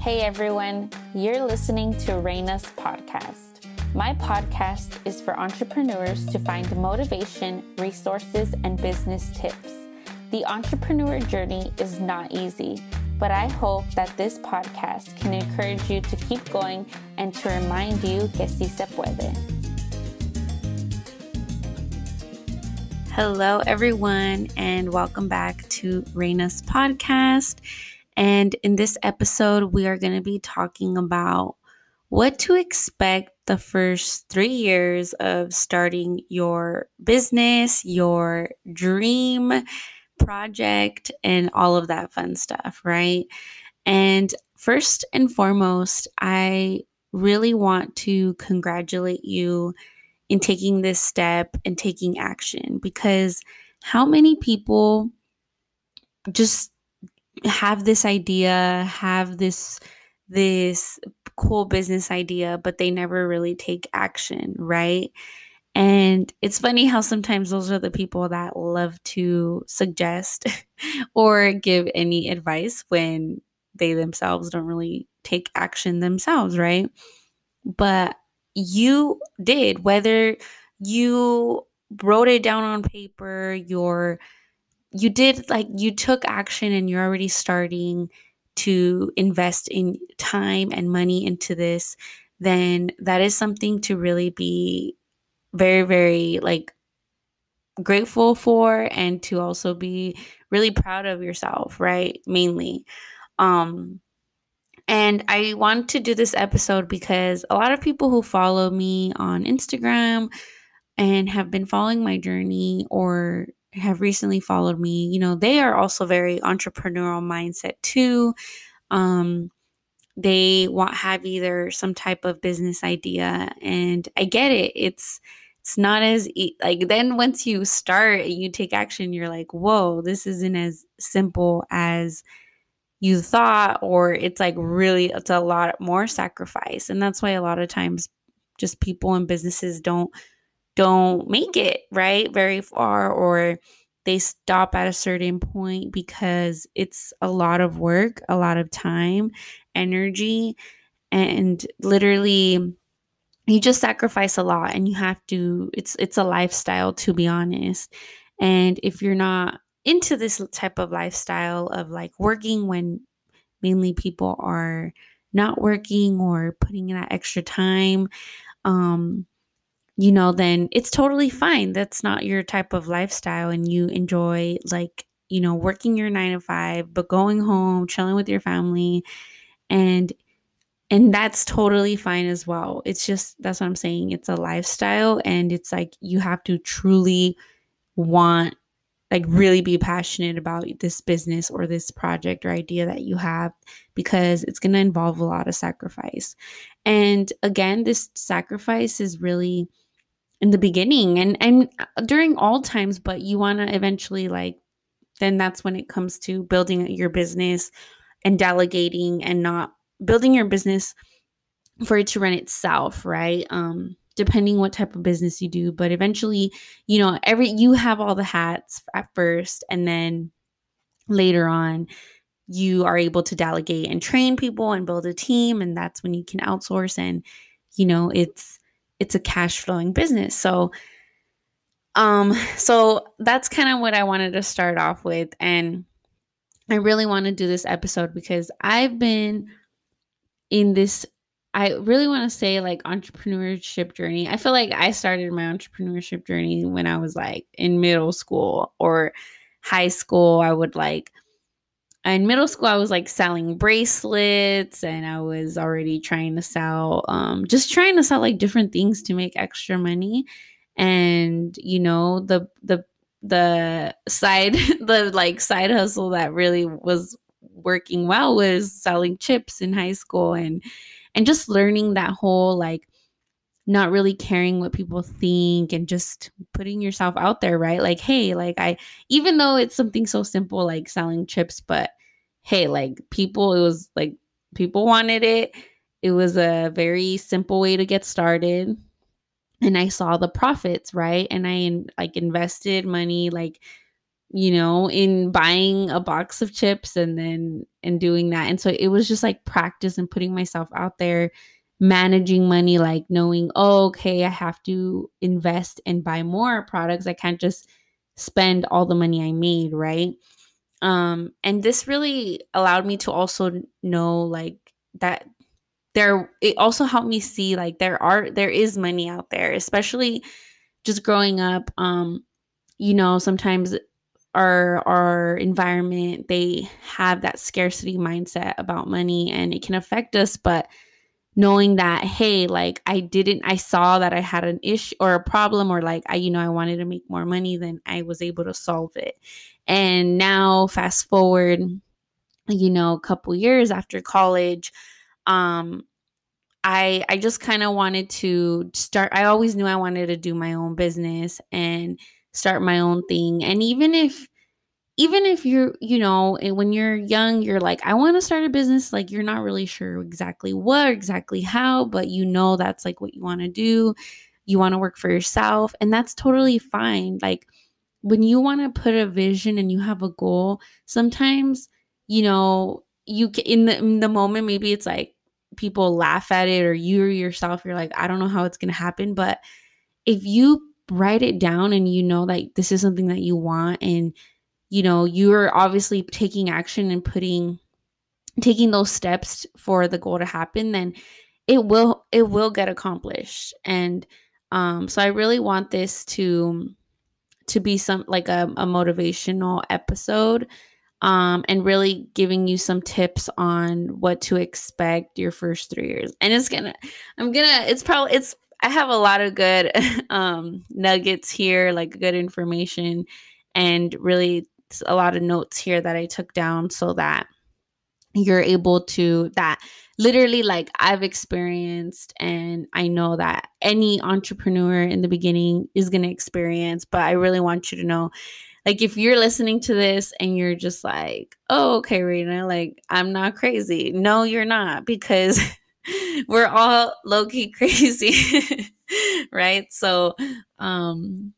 Hey everyone, you're listening to Raina's podcast. My podcast is for entrepreneurs to find motivation, resources, and business tips. The entrepreneur journey is not easy, but I hope that this podcast can encourage you to keep going and to remind you que si se puede. Hello, everyone, and welcome back to Raina's podcast. And in this episode, we are going to be talking about what to expect the first three years of starting your business, your dream project, and all of that fun stuff, right? And first and foremost, I really want to congratulate you in taking this step and taking action because how many people just have this idea, have this this cool business idea, but they never really take action, right? And it's funny how sometimes those are the people that love to suggest or give any advice when they themselves don't really take action themselves, right? But you did, whether you wrote it down on paper, your you did like you took action and you're already starting to invest in time and money into this, then that is something to really be very, very like grateful for and to also be really proud of yourself, right? Mainly. Um and I want to do this episode because a lot of people who follow me on Instagram and have been following my journey or have recently followed me, you know, they are also very entrepreneurial mindset too. Um they want have either some type of business idea and I get it. It's it's not as e- like then once you start and you take action you're like, "Whoa, this isn't as simple as you thought or it's like really it's a lot more sacrifice and that's why a lot of times just people and businesses don't don't make it right very far or they stop at a certain point because it's a lot of work a lot of time energy and literally you just sacrifice a lot and you have to it's it's a lifestyle to be honest. And if you're not into this type of lifestyle of like working when mainly people are not working or putting in that extra time um you know then it's totally fine. That's not your type of lifestyle and you enjoy like you know working your 9 to 5 but going home chilling with your family and and that's totally fine as well. It's just that's what i'm saying. It's a lifestyle and it's like you have to truly want like really be passionate about this business or this project or idea that you have because it's going to involve a lot of sacrifice. And again, this sacrifice is really in the beginning and and during all times, but you want to eventually like then that's when it comes to building your business and delegating and not building your business for it to run itself, right? Um depending what type of business you do but eventually you know every you have all the hats at first and then later on you are able to delegate and train people and build a team and that's when you can outsource and you know it's it's a cash flowing business so um so that's kind of what I wanted to start off with and I really want to do this episode because I've been in this I really want to say like entrepreneurship journey. I feel like I started my entrepreneurship journey when I was like in middle school or high school. I would like in middle school I was like selling bracelets and I was already trying to sell um just trying to sell like different things to make extra money. And you know, the the the side the like side hustle that really was working well was selling chips in high school and and just learning that whole like not really caring what people think and just putting yourself out there, right? Like, hey, like I, even though it's something so simple like selling chips, but hey, like people, it was like people wanted it. It was a very simple way to get started. And I saw the profits, right? And I like invested money, like you know, in buying a box of chips and then and doing that. And so it was just like practice and putting myself out there, managing money, like knowing, oh, okay, I have to invest and buy more products. I can't just spend all the money I made, right? Um, and this really allowed me to also know like that there it also helped me see like there are there is money out there, especially just growing up. Um, you know, sometimes our our environment they have that scarcity mindset about money and it can affect us but knowing that hey like i didn't i saw that i had an issue or a problem or like i you know i wanted to make more money than i was able to solve it and now fast forward you know a couple years after college um i i just kind of wanted to start i always knew i wanted to do my own business and start my own thing. And even if even if you're, you know, when you're young, you're like, I want to start a business, like you're not really sure exactly what, exactly how, but you know that's like what you want to do. You want to work for yourself, and that's totally fine. Like when you want to put a vision and you have a goal, sometimes, you know, you can, in the in the moment maybe it's like people laugh at it or you or yourself you're like, I don't know how it's going to happen, but if you write it down and you know like this is something that you want and you know you're obviously taking action and putting taking those steps for the goal to happen then it will it will get accomplished. And um so i really want this to to be some like a, a motivational episode um and really giving you some tips on what to expect your first three years. And it's gonna i'm gonna it's probably it's I have a lot of good um, nuggets here, like good information, and really a lot of notes here that I took down so that you're able to that literally like I've experienced and I know that any entrepreneur in the beginning is going to experience, but I really want you to know like if you're listening to this and you're just like, "Oh, okay, Rena, like I'm not crazy." No, you're not because we're all low key crazy, right? So, um,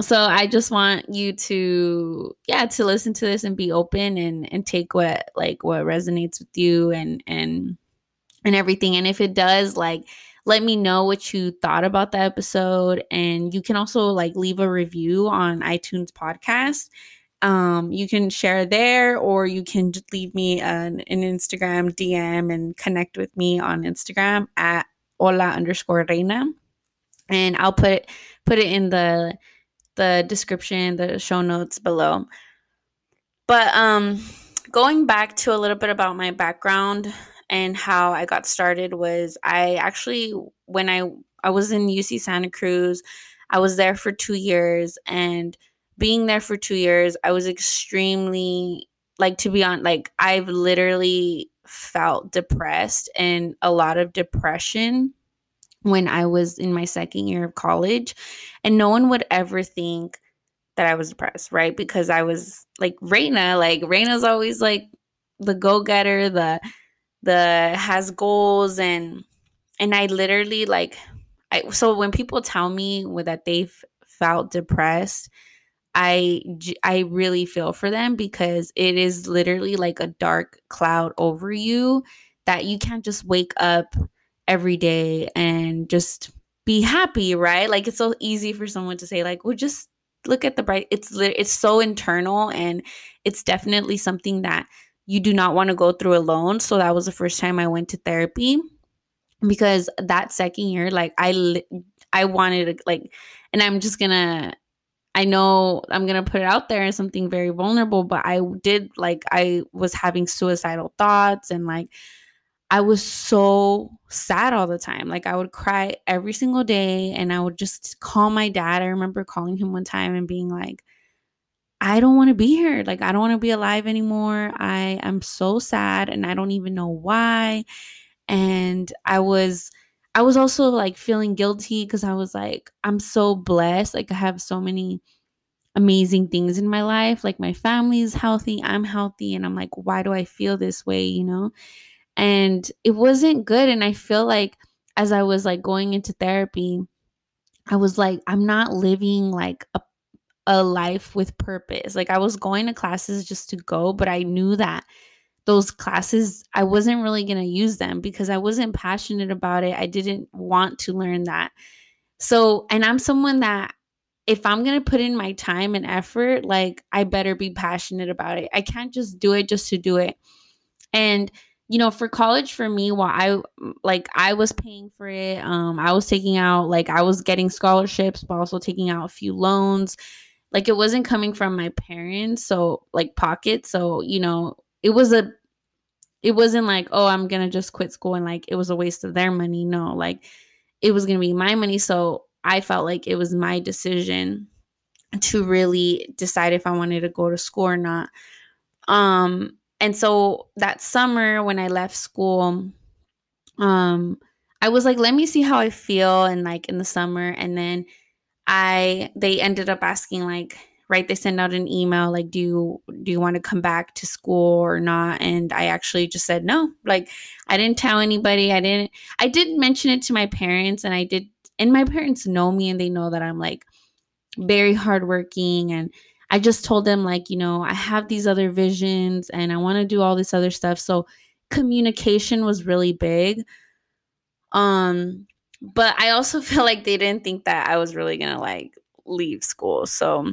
so I just want you to, yeah, to listen to this and be open and and take what like what resonates with you and and and everything. And if it does, like, let me know what you thought about the episode. And you can also like leave a review on iTunes podcast um, you can share there or you can just leave me an, an Instagram DM and connect with me on Instagram at hola underscore reina. And I'll put put it in the the description, the show notes below. But um going back to a little bit about my background and how I got started was I actually when I I was in UC Santa Cruz, I was there for 2 years and being there for two years, I was extremely like to be on like I've literally felt depressed and a lot of depression when I was in my second year of college. And no one would ever think that I was depressed, right? Because I was like Reina, like Reina's always like the go-getter, the the has goals and and I literally like I so when people tell me that they've felt depressed, I I really feel for them because it is literally like a dark cloud over you that you can't just wake up every day and just be happy, right? Like it's so easy for someone to say like, "Well, just look at the bright." It's it's so internal and it's definitely something that you do not want to go through alone. So that was the first time I went to therapy because that second year like I I wanted to like and I'm just going to I know I'm going to put it out there as something very vulnerable, but I did like, I was having suicidal thoughts and like, I was so sad all the time. Like, I would cry every single day and I would just call my dad. I remember calling him one time and being like, I don't want to be here. Like, I don't want to be alive anymore. I am so sad and I don't even know why. And I was I was also like feeling guilty because I was like, I'm so blessed. Like, I have so many amazing things in my life. Like, my family is healthy, I'm healthy. And I'm like, why do I feel this way, you know? And it wasn't good. And I feel like as I was like going into therapy, I was like, I'm not living like a a life with purpose. Like I was going to classes just to go, but I knew that those classes I wasn't really going to use them because I wasn't passionate about it. I didn't want to learn that. So, and I'm someone that if I'm going to put in my time and effort, like I better be passionate about it. I can't just do it just to do it. And you know, for college for me, while I like I was paying for it, um I was taking out like I was getting scholarships, but also taking out a few loans. Like it wasn't coming from my parents, so like pocket. So, you know, it was a it wasn't like, oh, I'm to just quit school and like it was a waste of their money. No, like it was to be my money, so I felt like it was my decision to really decide if I wanted to go to school or not. Um, and so that summer when I left school, um, I was like, let me see how I feel and like in the summer. And then I they ended up asking like, right, they send out an email like, do you do you want to come back to school or not? And I actually just said no. Like I didn't tell anybody. I didn't I did mention it to my parents and I did and my parents know me and they know that I'm like very hardworking and I just told them like, you know, I have these other visions and I want to do all this other stuff. So communication was really big. Um but I also feel like they didn't think that I was really to like leave school. So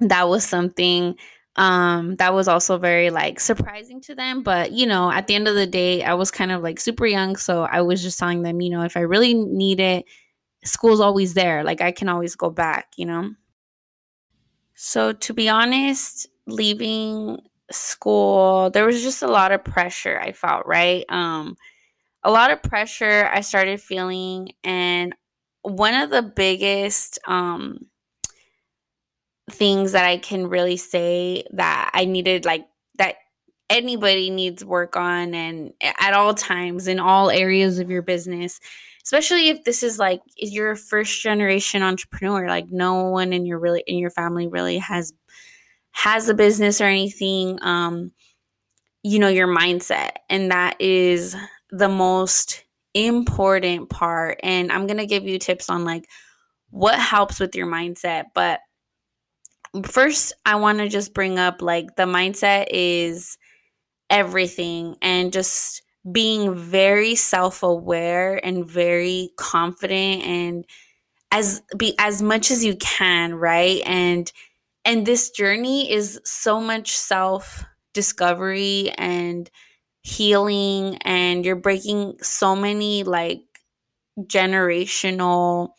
that was something um that was also very like surprising to them but you know at the end of the day i was kind of like super young so i was just telling them you know if i really need it school's always there. Like I can always go back, you know? So to be honest, leaving school, there was just a lot of pressure I felt, right? Um a lot of pressure I started feeling and one of the biggest um things that I can really say that I needed like that anybody needs work on and at all times in all areas of your business especially if this is like you're a first generation entrepreneur like no one in your really in your family really has has a business or anything um you know your mindset. And that is the most important part. And i'm going to give you tips on like what helps with your mindset. But first i want to just bring up like the mindset is everything. And just being very self-aware and very confident and as be as much as you can right? And and this journey is so much self discovery and healing and you're breaking so many like generational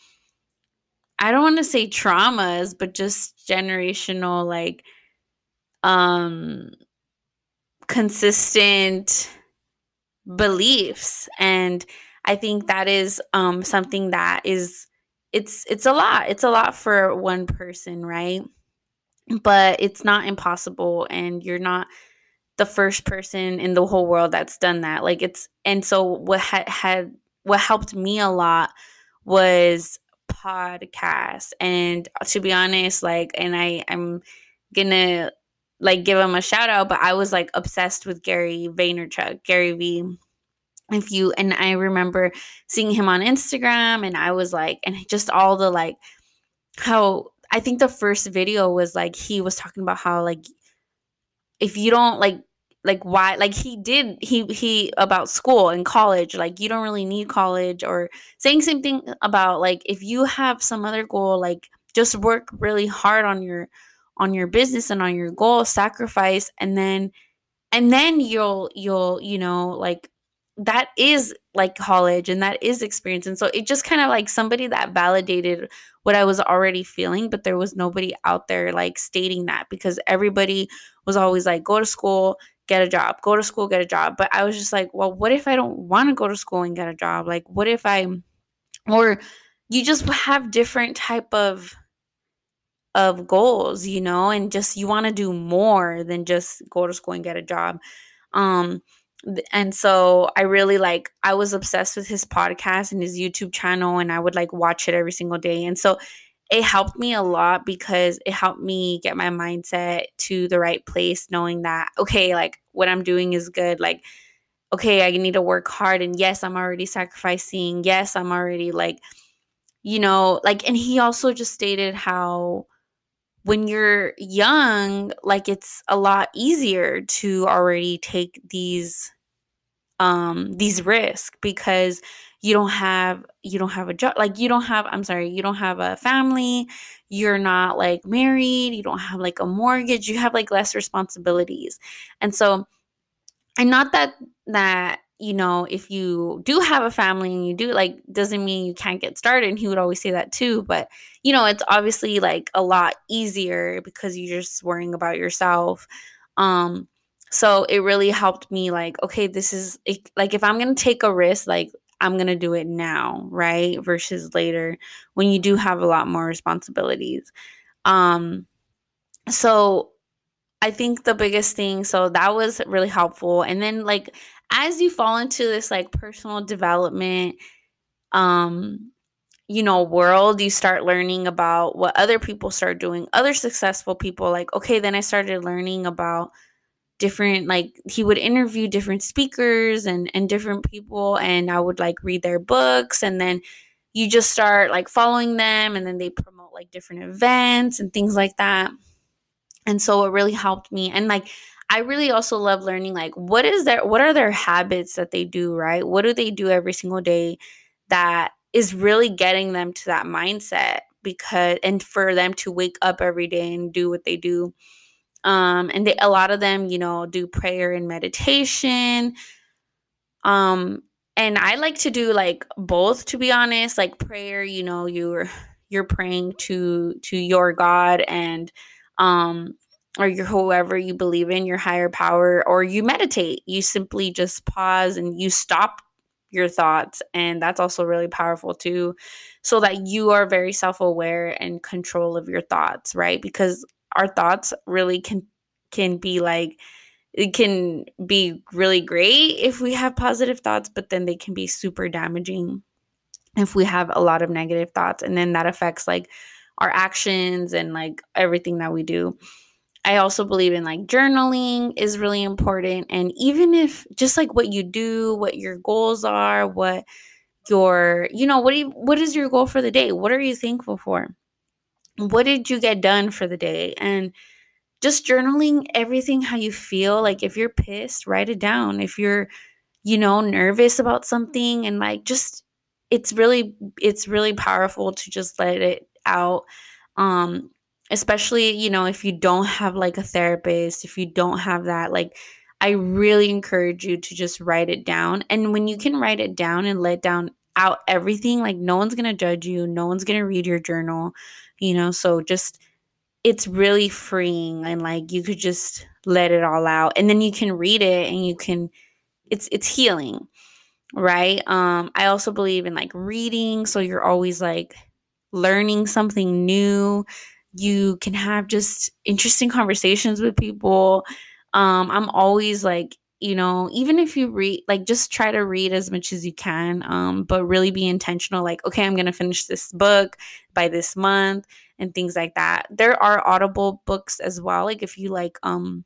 I don't want to say traumas but just generational like um consistent beliefs and i think that is um something that is it's it's a lot it's a lot for one person right? But it's not impossible and you're not the first person in the whole world that's done that like it's and so what had had what helped me a lot was podcasts and to be honest like and i i'm gonna like give him a shout out, but I was like obsessed with Gary Vaynerchuk, Gary V. If you and I remember seeing him on Instagram, and I was like, and just all the like how I think the first video was like he was talking about how like if you don't like like why like he did he he about school and college like you don't really need college or saying something about like if you have some other goal like just work really hard on your on your business and on your goal sacrifice and then and then you'll you'll you know like that is like college and that is experience. And so it just kind of like somebody that validated what i was already feeling but there was nobody out there like stating that because everybody was always like go to school get a job go to school get a job. But i was just like well what if i don't want to go to school and get a job? Like what if i or you just have different type of of goals, you know, and just you want to do more than just go to school and get a job. Um and so I really like I was obsessed with his podcast and his YouTube channel and I would like watch it every single day. And so it helped me a lot because it helped me get my mindset to the right place knowing that okay, like what I'm doing is good. Like okay, I need to work hard and yes, I'm already sacrificing. Yes, I'm already like you know, like and he also just stated how when you're young, like it's a lot easier to already take these um these risks because you don't have you don't have a job like you don't have I'm sorry, you don't have a family, you're not like married, you don't have like a mortgage, you have like less responsibilities. And so and not that that you know, if you do have a family and you do like doesn't mean you can't get started. And he would always say that too. But you know, it's obviously like a lot easier because you're just worrying about yourself. Um, so it really helped me like, okay, this is like if I'm gonna take a risk, like I'm gonna do it now, right? Versus later when you do have a lot more responsibilities. Um, so I think the biggest thing, so that was really helpful. And then like as you fall into this like personal development um you know world you start learning about what other people start doing other successful people like okay then i started learning about different like he would interview different speakers and and different people and i would like read their books and then you just start like following them and then they promote like different events and things like that. And so it really helped me and like I really also love learning like what is their what are their habits that they do, right? What do they do every single day that is really getting them to that mindset because and for them to wake up every day and do what they do. Um and they a lot of them, you know, do prayer and meditation. Um and I like to do like both to be honest, like prayer, you know, you're you're praying to to your God and um or your whoever you believe in, your higher power, or you meditate. You simply just pause and you stop your thoughts. And that's also really powerful too, so that you are very self aware and control of your thoughts, right? Because our thoughts really can can be like it can be really great if we have positive thoughts, but then they can be super damaging if we have a lot of negative thoughts. And then that affects like our actions and like everything that we do. I also believe in like journaling is really important. And even if just like what you do, what your goals are, what your, you know, what do you, what is your goal for the day? What are you thankful for? What did you get done for the day? And just journaling everything how you feel. Like if you're pissed, write it down. If you're, you know, nervous about something and like just, it's really, it's really powerful to just let it out. Um, especially you know if you don't have like a therapist if you don't have that like i really encourage you to just write it down. And when you can write it down and let down out everything like no one's gonna judge you no one's gonna read your journal you know? So just it's really freeing and like you could just let it all out. And then you can read it and you can it's it's healing right? Um i also believe in like reading. So you're always like learning something new you can have just interesting conversations with people. Um, I'm always like, you know, even if you read, like, just try to read as much as you can, um, but really be intentional. Like, okay, I'm going to finish this book by this month and things like that. There are audible books as well. Like, if you like, um,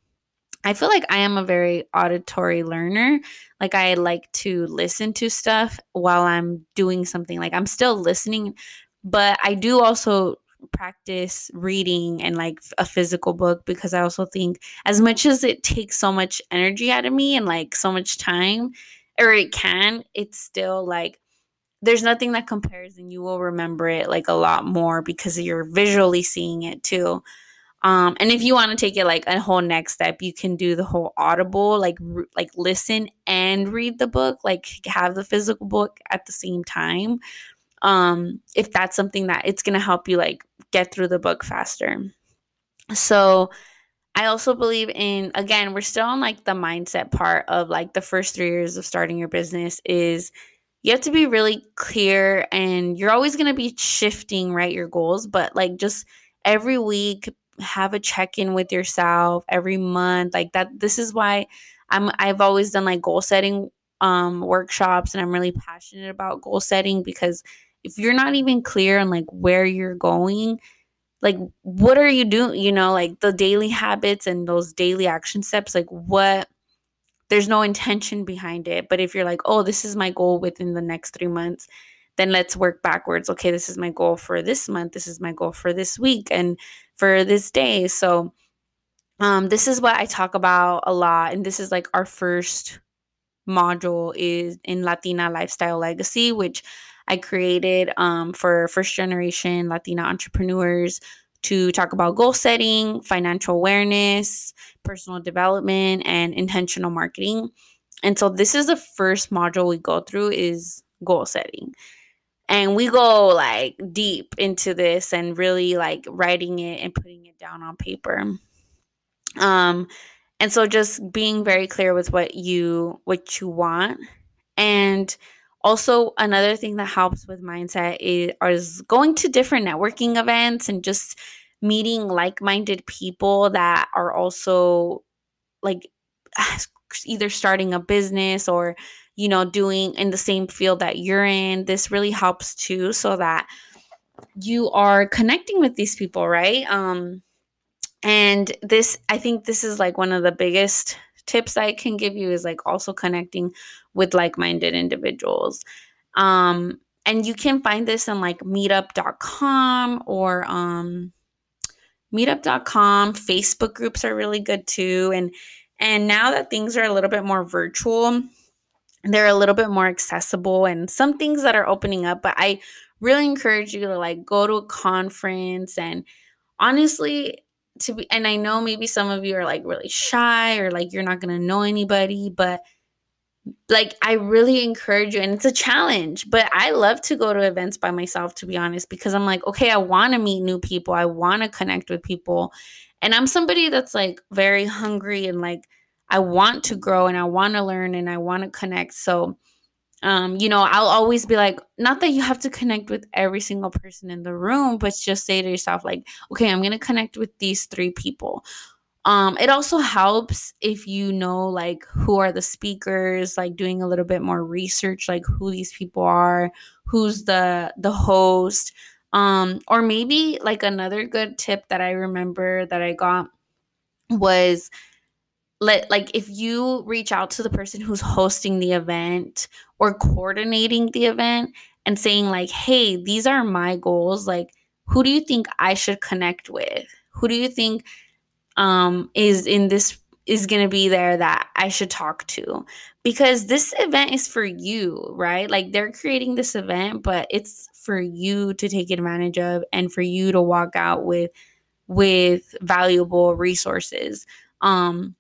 I feel like I am a very auditory learner. Like I like to listen to stuff while I'm doing something. Like I'm still listening, but I do also practice reading and like a physical book because I also think as much as it takes so much energy out of me and like so much time or it can, it's still like there's nothing that compares and you will remember it like a lot more because you're visually seeing it too. Um, and if you want to take it like a whole next step, you can do the whole audible, like like listen and read the book, like have the physical book at the same time um if that's something that it's going to help you like get through the book faster. So i also believe in again we're still on like the mindset part of like the first three years of starting your business is you have to be really clear and you're always going to be shifting right your goals but like just every week have a check-in with yourself every month like that this is why i'm i've always done like goal setting um workshops and i'm really passionate about goal setting because if you're not even clear on like where you're going, like what are you doing? You know, like the daily habits and those daily action steps, like what there's no intention behind it. But if you're like, oh, this is my goal within the next three months, then let's work backwards. Okay, this is my goal for this month. This is my goal for this week. And for this day. So um this is what I talk about a lot and this is like our first module is in Latina lifestyle legacy which I created um, for first generation Latina entrepreneurs to talk about goal setting, financial awareness, personal development, and intentional marketing. And so this is the first module we go through is goal setting. And we go like deep into this and really like writing it and putting it down on paper. Um and so just being very clear with what you what you want and also another thing that helps with mindset is, is going to different networking events and just meeting like-minded people that are also like either starting a business or you know doing in the same field that you're in. This really helps too so that you are connecting with these people right? Um and this i think this is like one of the biggest tips i can give you is like also connecting with like-minded individuals. Um and you can find this on like meetup.com or um meetup.com facebook groups are really good too. And and now that things are a little bit more virtual they're a little bit more accessible and some things that are opening up but i really encourage you to like go to a conference and honestly to be and i know maybe some of you are like really shy or like you're not going to know anybody but like I really encourage you and it's a challenge, but I love to go to events by myself to be honest because I'm like, okay, I want to meet new people. I want to connect with people. And I'm somebody that's like very hungry and like I want to grow and I want to learn and I want to connect. So um you know, I'll always be like not that you have to connect with every single person in the room, but just say to yourself like, okay, I'm to connect with these 3 people um, it also helps if you know like who are the speakers, like doing a little bit more research, like who these people are, who's the the host. Um, or maybe like another good tip that I remember that I got was let like if you reach out to the person who's hosting the event or coordinating the event and saying like hey these are my goals like who do you think i should connect with who do you think um, is in this is going to be there that I should talk to because this event is for you, right? Like they're creating this event, but it's for you to take advantage of and for you to walk out with with valuable resources. Um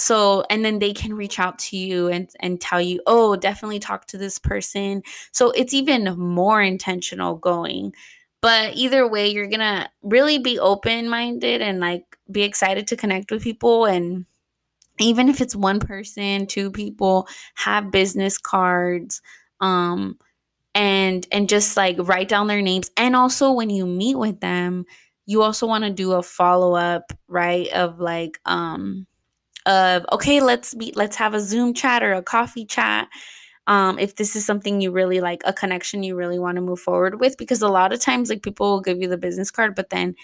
so and then they can reach out to you and and tell you, "Oh, definitely talk to this person." So it's even more intentional going. But either way, you're going to really be open-minded and like be excited to connect with people and even if it's one person two people have business cards um and and just like write down their names and also when you meet with them you also want to do a follow up right of like um of okay let's meet let's have a zoom chat or a coffee chat um if this is something you really like a connection you really want to move forward with because a lot of times like people will give you the business card but then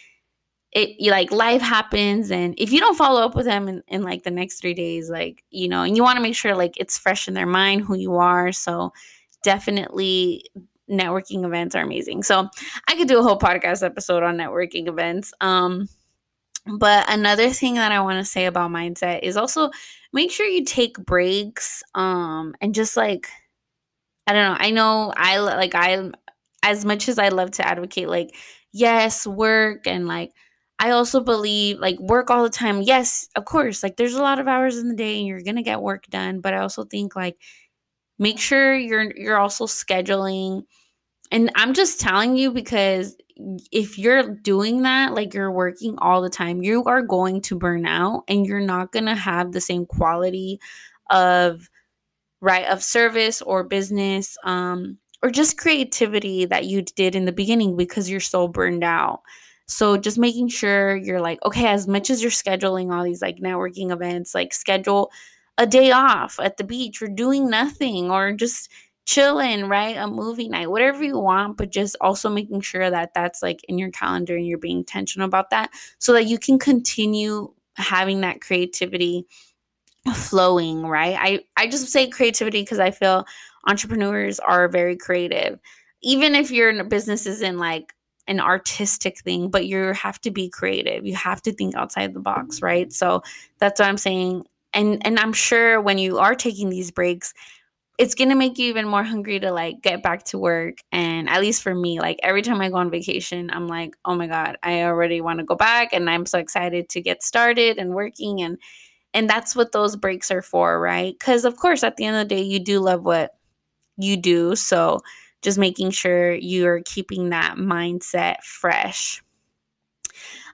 it like life happens and if you don't follow up with them in, in like the next three days like you know and you want to make sure like it's fresh in their mind who you are so definitely networking events are amazing. So i could do a whole podcast episode on networking events um but another thing that i want to say about mindset is also make sure you take breaks um and just like i don't know i know i like i as much as i love to advocate like yes work and like I also believe like work all the time. Yes, of course, like there's a lot of hours in the day and you're going to get work done, but I also think like make sure you're you're also scheduling and I'm just telling you because if you're doing that, like you're working all the time, you are going to burn out and you're not going to have the same quality of right of service or business um or just creativity that you did in the beginning because you're so burned out. So just making sure you're like, okay, as much as you're scheduling all these like networking events, like schedule a day off at the beach or doing nothing or just chilling, right? A movie night, whatever you want, but just also making sure that that's like in your calendar and you're being intentional about that so that you can continue having that creativity flowing, right? I I just say creativity because I feel entrepreneurs are very creative. Even if your business isn't like an artistic thing, but you have to be creative. You have to think outside the box, right? So that's what I'm saying. And and I'm sure when you are taking these breaks, it's to make you even more hungry to like get back to work and at least for me like every time i go on vacation i'm like oh my god i already want to go back and i'm so excited to get started and working and and that's what those breaks are for right? Because of course at the end of the day you do love what you do so just making sure you're keeping that mindset fresh.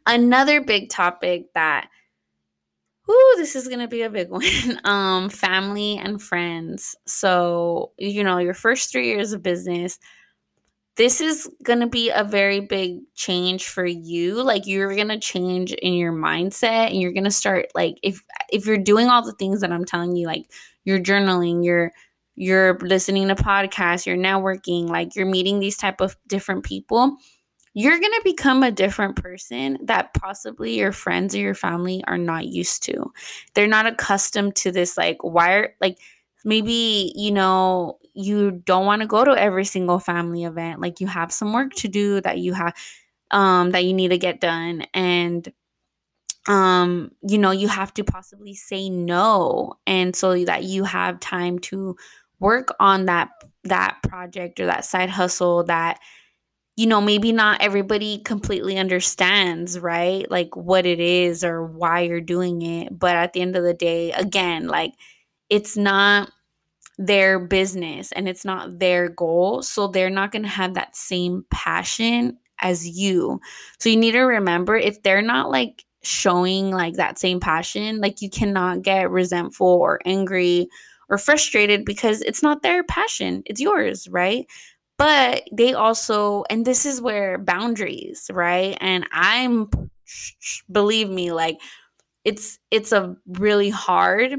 Another big topic that Ooh, this is gonna be a big one. um, family and friends. So, you know, your first three years of business, this is gonna be a very big change for you. Like you're gonna change in your mindset and you're gonna start like if if you're doing all the things that I'm telling you, like you're journaling, you're you're listening to podcasts, you're networking, like you're meeting these type of different people you're going to become a different person that possibly your friends or your family are not used to. They're not accustomed to this, like, wire, like, maybe, you know, you don't want to go to every single family event. Like, you have some work to do that you have, um, that you need to get done. And, um, you know, you have to possibly say no. And so that you have time to work on that, that project or that side hustle that, you know, maybe not everybody completely understands, right? Like what it is or why you're doing it. But at the end of the day, again, like it's not their business and it's not their goal. So they're not going to have that same passion as you. So you need to remember if they're not like showing like that same passion, like you cannot get resentful or angry or frustrated because it's not their passion, it's yours, right? But they also and this is where boundaries right? And i'm believe me like it's it's a really hard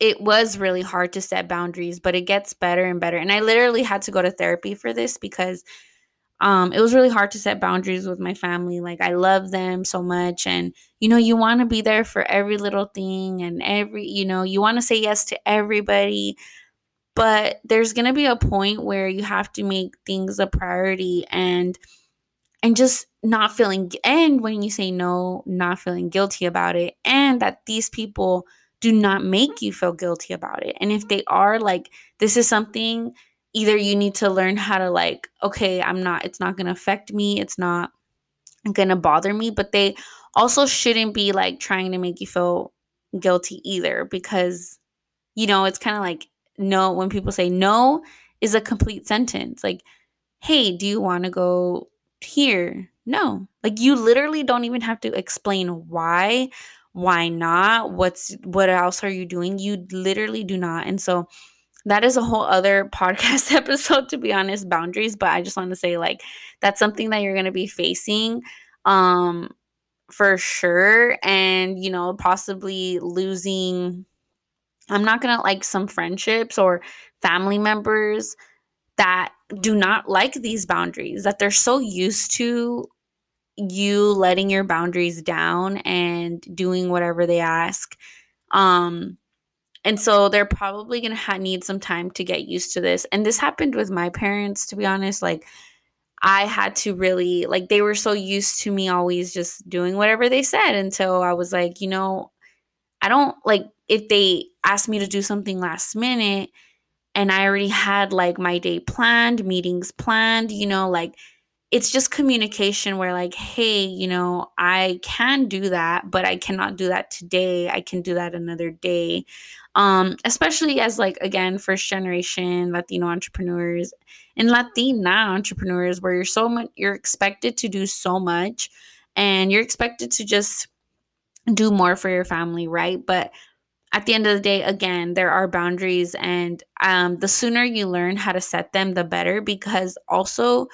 it was really hard to set boundaries but it gets better and better. And i literally had to go to therapy for this because um it was really hard to set boundaries with my family. Like i love them so much. And you know you want to be there for every little thing and every you know you want to say yes to everybody but there's going to be a point where you have to make things a priority and and just not feeling and when you say no not feeling guilty about it and that these people do not make you feel guilty about it. And if they are like this is something either you need to learn how to like okay i'm not it's not going to affect me it's not going to bother me but they also shouldn't be like trying to make you feel guilty either because you know it's kind of like no when people say no is a complete sentence. Like hey do you want to go here? No. Like you literally don't even have to explain why why not what's what else are you doing? You literally do not. And so that is a whole other podcast episode to be honest boundaries but i just want to say like that's something that you're going to be facing um for sure. And you know possibly losing I'm not going to like some friendships or family members that do not like these boundaries, that they're so used to you letting your boundaries down and doing whatever they ask. Um, and so they're probably going to ha- need some time to get used to this. And this happened with my parents, to be honest. Like, I had to really, like, they were so used to me always just doing whatever they said until I was like, you know, I don't like if they asked me to do something last minute and I already had like my day planned, meetings planned, you know, like it's just communication where like hey you know i can do that but i cannot do that today. I can do that another day. Um especially as like again first generation latino entrepreneurs and latina entrepreneurs where you're so much you're expected to do so much and you're expected to just do more for your family right? But at the end of the day, again, there are boundaries, and um, the sooner you learn how to set them, the better, because also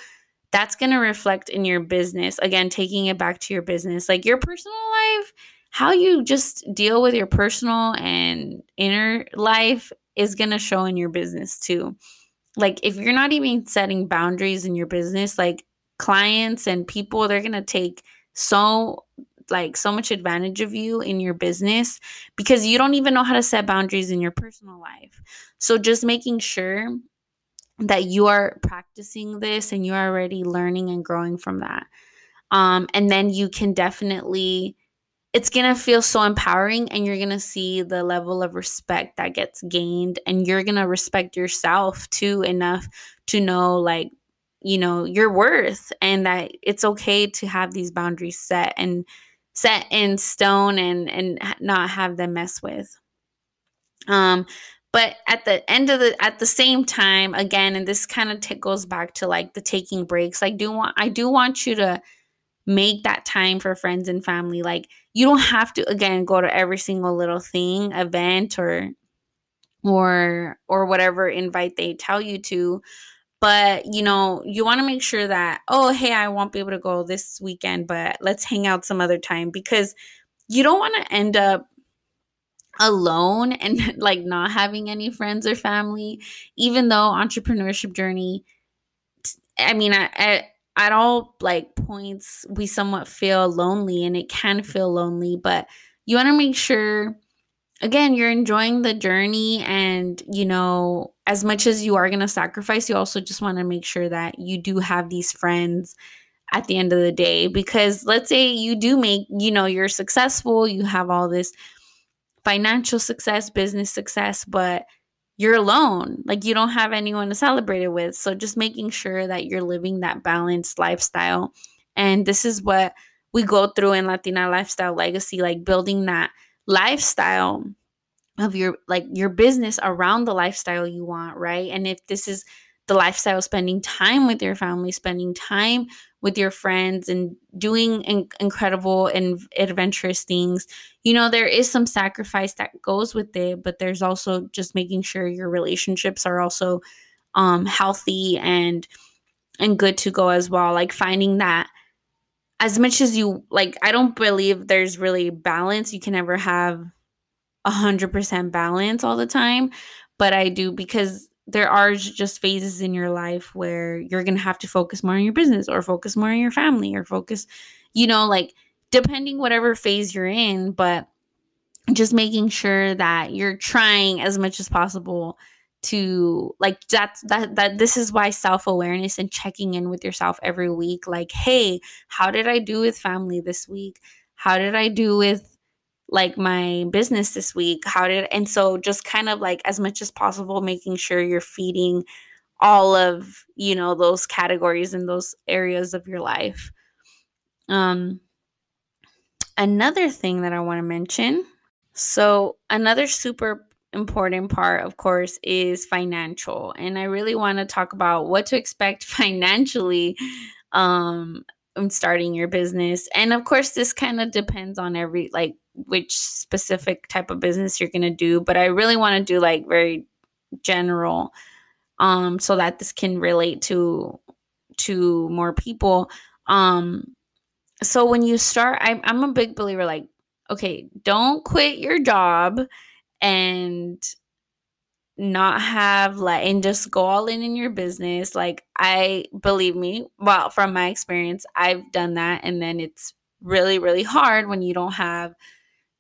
that's going to reflect in your business. Again, taking it back to your business, like your personal life, how you just deal with your personal and inner life is going to show in your business too. Like, if you're not even setting boundaries in your business, like clients and people, they're going to take so like so much advantage of you in your business because you don't even know how to set boundaries in your personal life. So just making sure that you are practicing this and you're already learning and growing from that. Um, and then you can definitely, it's going to feel so empowering and you're going to see the level of respect that gets gained. And you're going to respect yourself too enough to know, like, you know, your worth and that it's okay to have these boundaries set and set in stone and and not have them mess with. Um, but at the end of the at the same time again and this kind of t- goes back to like the taking breaks i do want i do want you to make that time for friends and family like you don't have to again go to every single little thing event or or or whatever invite they tell you to but you know you want to make sure that oh hey i won't be able to go this weekend but let's hang out some other time because you don't want to end up alone and like not having any friends or family even though entrepreneurship journey i mean at, at all like points we somewhat feel lonely and it can feel lonely but you want to make sure again you're enjoying the journey and you know as much as you are going to sacrifice you also just want to make sure that you do have these friends at the end of the day because let's say you do make you know you're successful you have all this financial success, business success, but you're alone. Like you don't have anyone to celebrate it with. So just making sure that you're living that balanced lifestyle. And this is what we go through in Latina Lifestyle Legacy, like building that lifestyle of your like your business around the lifestyle you want, right? And if this is the lifestyle spending time with your family, spending time with your friends and doing in- incredible and adventurous things. You know, there is some sacrifice that goes with it, but there's also just making sure your relationships are also um healthy and and good to go as well. Like finding that as much as you like I don't believe there's really balance. You can never have a hundred percent balance all the time. But I do because there are just phases in your life where you're going to have to focus more on your business or focus more on your family or focus, you know, like depending whatever phase you're in, but just making sure that you're trying as much as possible to like that's that that this is why self-awareness and checking in with yourself every week like hey how did i do with family this week? How did i do with like my business this week? How did and so just kind of like as much as possible making sure you're feeding all of you know those categories and those areas of your life. Um another thing that i want to mention so another super important part of course is financial. And i really want to talk about what to expect financially um starting your business. And of course this kind of depends on every like which specific type of business you're going to do, but I really want to do like very general um so that this can relate to to more people. Um so when you start I I'm a big believer like okay, don't quit your job and not have like and just go all in in your business. Like i believe me well from my experience i've done that and then it's really really hard when you don't have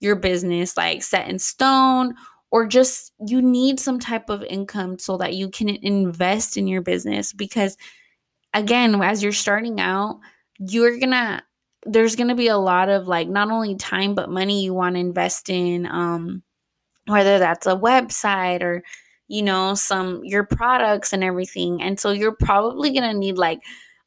your business like set in stone or just you need some type of income so that you can invest in your business because again as you're starting out you're gonna there's gonna be a lot of like not only time but money you want to invest in um whether that's a website or you know some your products and everything. And so you're probably gonna need like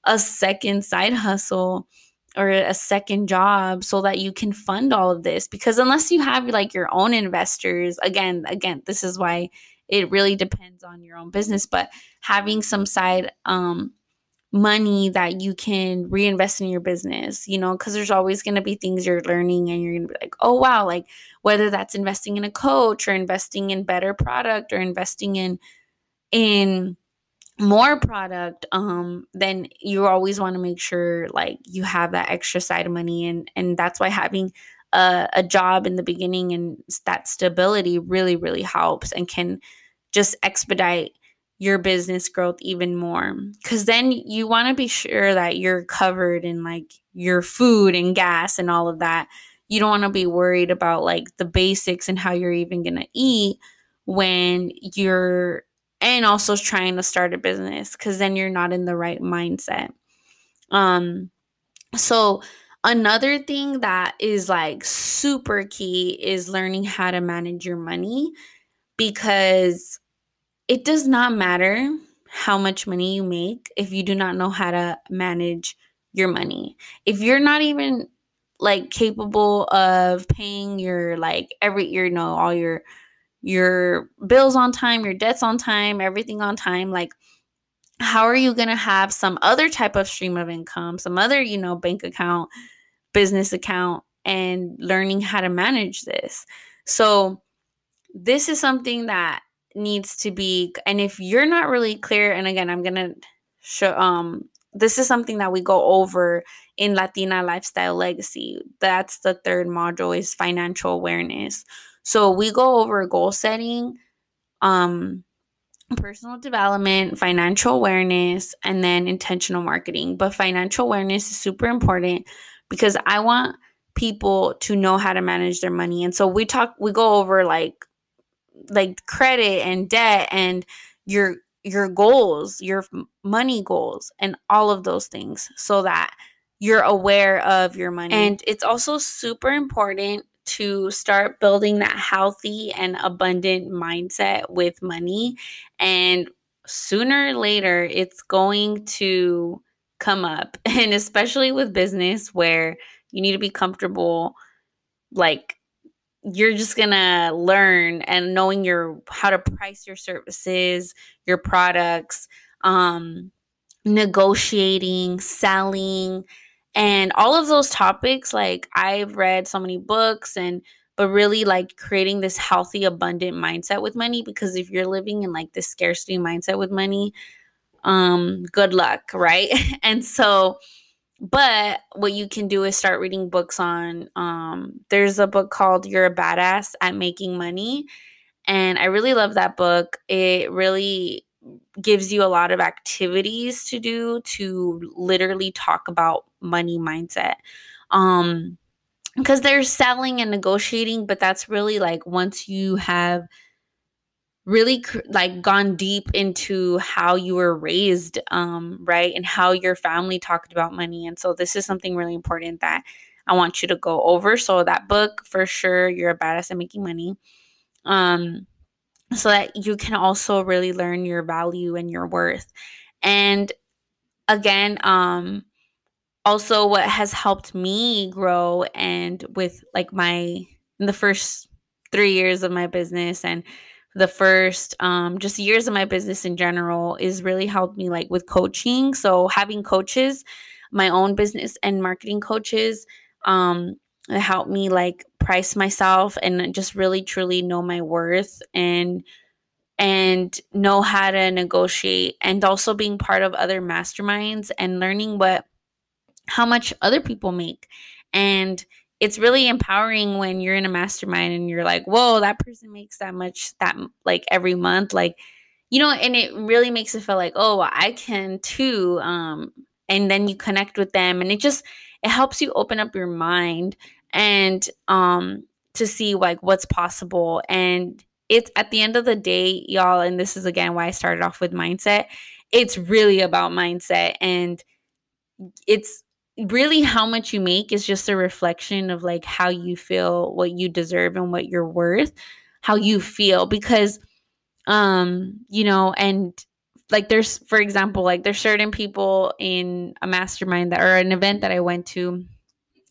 a second side hustle or a second job so that you can fund all of this because unless you have like your own investors again again this is why it really depends on your own business but having some side um money that you can reinvest in your business you know because there's always going to be things you're learning and you're going to be like oh wow like whether that's investing in a coach or investing in better product or investing in in more product um then you always want to make sure like you have that extra side of money and and that's why having a, a job in the beginning and that stability really really helps and can just expedite your business growth even more because then you want to be sure that you're covered in like your food and gas and all of that you don't want to be worried about like the basics and how you're even going to eat when you're and also trying to start a business cuz then you're not in the right mindset. Um so another thing that is like super key is learning how to manage your money because it does not matter how much money you make if you do not know how to manage your money. If you're not even like capable of paying your like every you know all your your bills on time, your debts on time, everything on time, like how are you going to have some other type of stream of income, some other, you know, bank account, business account and learning how to manage this. So this is something that needs to be and if you're not really clear and again I'm to show um this is something that we go over in Latina Lifestyle Legacy. That's the third module is financial awareness. So we go over goal setting, um personal development, financial awareness, and then intentional marketing. But financial awareness is super important because I want people to know how to manage their money. And so we talk we go over like like credit and debt and your your goals, your money goals and all of those things so that you're aware of your money. And it's also super important to start building that healthy and abundant mindset with money. And sooner or later, it's going to come up. And especially with business, where you need to be comfortable, like, you're just gonna learn and knowing your how to price your services your products um negotiating selling and all of those topics like i've read so many books and but really like creating this healthy abundant mindset with money because if you're living in like this scarcity mindset with money um good luck right? And so but what you can do is start reading books on um there's a book called you're a badass at making money and i really love that book it really gives you a lot of activities to do to literally talk about money mindset. Um because there's selling and negotiating, but that's really like once you have really cr- like gone deep into how you were raised um right and how your family talked about money and so this is something really important that I want you to go over so that book for sure you're a badass at making money um so that you can also really learn your value and your worth. And again, um also what has helped me grow and with like my in the first 3 years of my business and the first um just years of my business in general is really helped me like with coaching. So having coaches, my own business and marketing coaches um helped me like price myself and just really truly know my worth and and know how to negotiate and also being part of other masterminds and learning what how much other people make and it's really empowering when you're in a mastermind and you're like whoa that person makes that much that like every month like you know and it really makes it feel like oh i can too um and then you connect with them and it just it helps you open up your mind and um to see like what's possible. And it's at the end of the day y'all and this is again why I started off with mindset it's really about mindset and it's really how much you make is just a reflection of like how you feel what you deserve and what you're worth how you feel because um you know and like there's for example like there's certain people in a mastermind that or an event that I went to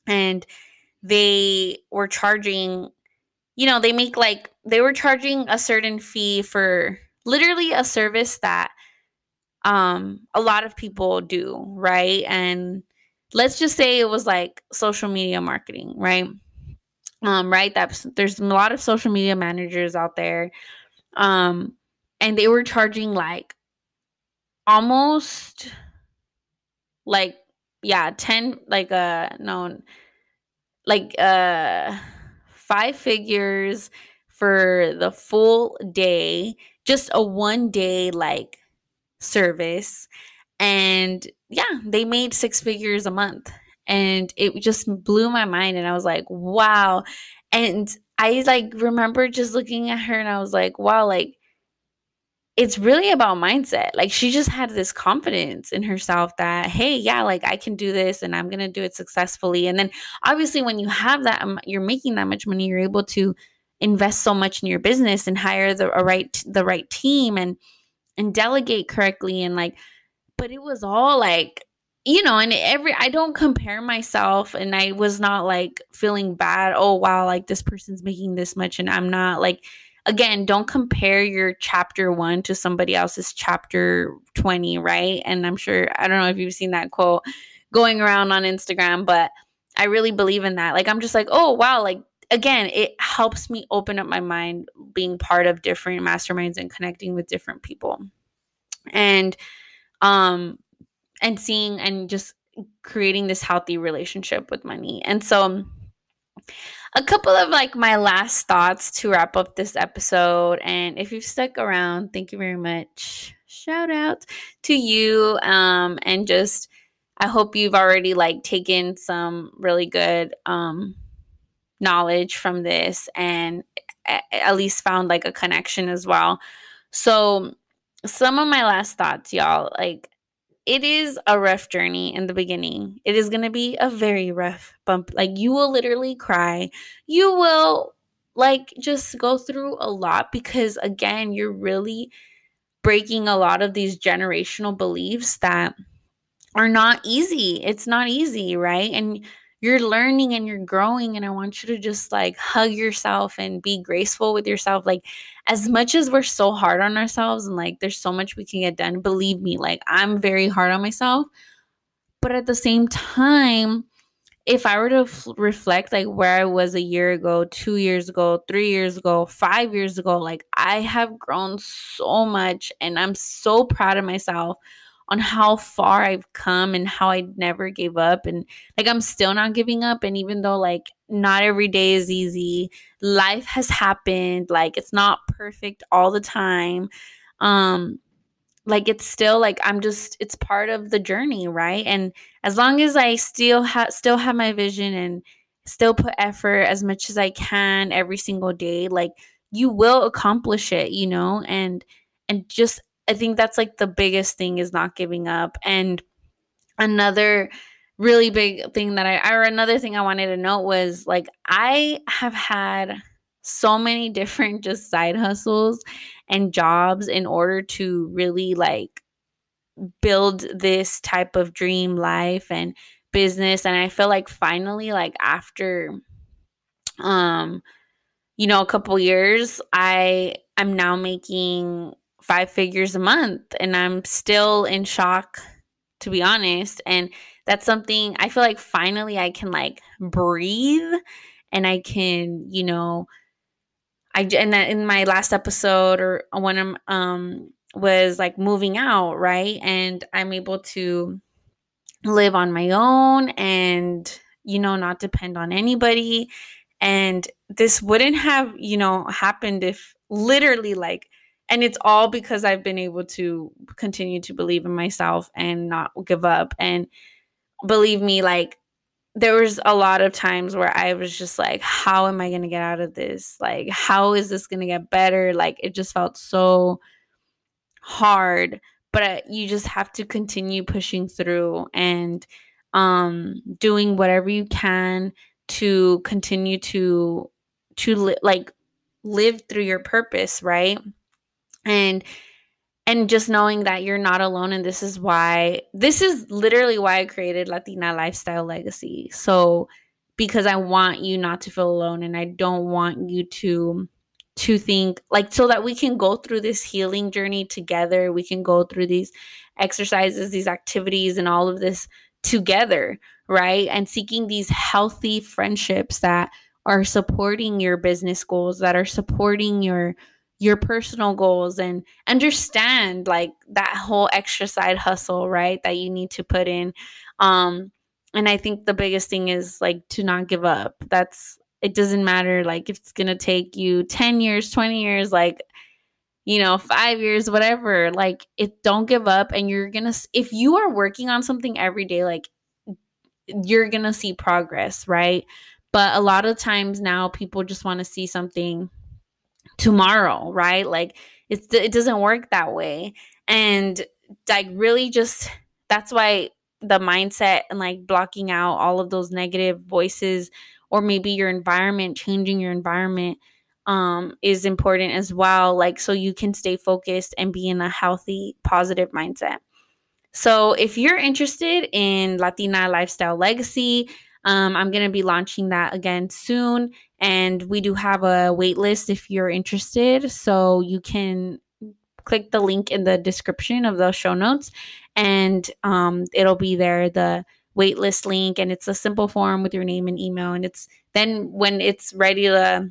and they were charging you know they make like they were charging a certain fee for literally a service that um a lot of people do right? And let's just say it was like social media marketing right? Um right that's there's a lot of social media managers out there um and they were charging like almost like yeah 10 like uh no like uh five figures for the full day just a one day like service and yeah they made six figures a month and it just blew my mind and i was like wow and i like remember just looking at her and i was like wow like it's really about mindset. Like she just had this confidence in herself that, hey, yeah, like I can do this and I'm going to do it successfully. And then obviously, when you have that, um, you're making that much money, you're able to invest so much in your business and hire the right the right team and and delegate correctly and like but it was all like you know and every i don't compare myself and i was not like feeling bad oh wow like this person's making this much and i'm not like again, don't compare your chapter one to somebody else's chapter 20, right? And I'm sure, I don't know if you've seen that quote going around on Instagram, but I really believe in that. Like, I'm just like, oh, wow, like, again, it helps me open up my mind being part of different masterminds and connecting with different people. And, um, and seeing and just creating this healthy relationship with money. And so, a couple of like my last thoughts to wrap up this episode. And if you've stuck around, thank you very much. Shout out to you. Um, and just I hope you've already like taken some really good um knowledge from this and at least found like a connection as well. So some of my last thoughts, y'all, like it is a rough journey in the beginning. It is going to be a very rough bump. Like you will literally cry. You will like just go through a lot because again, you're really breaking a lot of these generational beliefs that are not easy. It's not easy, right? And you're learning and you're growing and i want you to just like hug yourself and be graceful with yourself like as much as we're so hard on ourselves and like there's so much we can get done believe me like i'm very hard on myself but at the same time if i were to f- reflect like where i was a year ago 2 years ago 3 years ago 5 years ago like i have grown so much and i'm so proud of myself on how far I've come and how I never gave up and like I'm still not giving up and even though like not every day is easy, life has happened, like it's not perfect all the time. Um like it's still like I'm just it's part of the journey, right? And as long as I still have still have my vision and still put effort as much as I can every single day, like you will accomplish it, you know? And and just I think that's like the biggest thing is not giving up. And another really big thing that I, or another thing I wanted to note was like, I have had so many different just side hustles and jobs in order to really like build this type of dream life and business. And I feel like finally, like after, um, you know, a couple years, I am now making five figures a month and I'm still in shock to be honest and that's something I feel like finally I can like breathe and I can, you know, I and that in my last episode or when I'm um was like moving out, right? And I'm able to live on my own and you know not depend on anybody and this wouldn't have, you know, happened if literally like and it's all because I've been able to continue to believe in myself and not give up. And believe me, like there was a lot of times where I was just like, how am I going to get out of this? Like, how is this going to get better? Like, it just felt so hard, but uh, you just have to continue pushing through and um doing whatever you can to continue to to li- like live through your purpose, right? And and just knowing that you're not alone and this is why this is literally why I created Latina Lifestyle Legacy. So because I want you not to feel alone and I don't want you to to think like so that we can go through this healing journey together. We can go through these exercises, these activities and all of this together, right? And seeking these healthy friendships that are supporting your business goals, that are supporting your your personal goals and understand like that whole extra side hustle, right? That you need to put in. Um and I think the biggest thing is like to not give up. That's it doesn't matter like if it's going to take you 10 years, 20 years like you know, 5 years whatever, like it don't give up and you're going to if you are working on something every day like you're going to see progress, right? But a lot of times now people just want to see something tomorrow, right? Like it's it doesn't work that way. And like really just that's why the mindset and like blocking out all of those negative voices or maybe your environment changing your environment um is important as well. Like so you can stay focused and be in a healthy positive mindset. So if you're interested in latina lifestyle legacy um, i'm going to be launching that again soon and we do have a wait list if you're interested. So you can click the link in the description of the show notes and um, it'll be there the waitlist link and it's a simple form with your name and email and it's then when it's ready to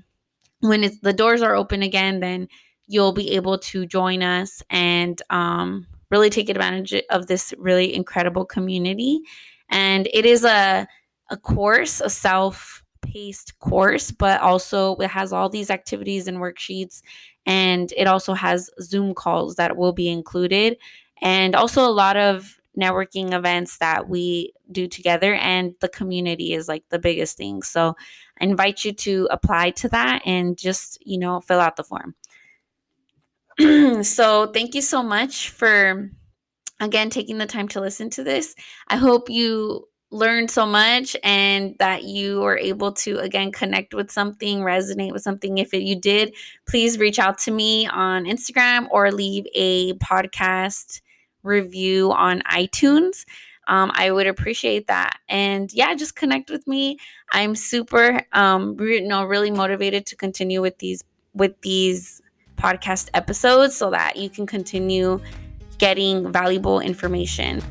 when it's the doors are open again then you'll be able to join us and um, really take advantage of this really incredible community. And it is a a course a self paced course but also it has all these activities and worksheets and it also has zoom calls that will be included and also a lot of networking events that we do together and the community is like the biggest thing. So i invite you to apply to that and just you know fill out the form. So thank you so much for again taking the time to listen to this. I hope you learned so much and that you were able to again connect with something resonate with something if you did please reach out to me on instagram or leave a podcast review on iTunes. Um, I would appreciate that. And yeah, just connect with me. I'm super, um, you know, really motivated to continue with these with these podcast episodes so that you can continue getting valuable information.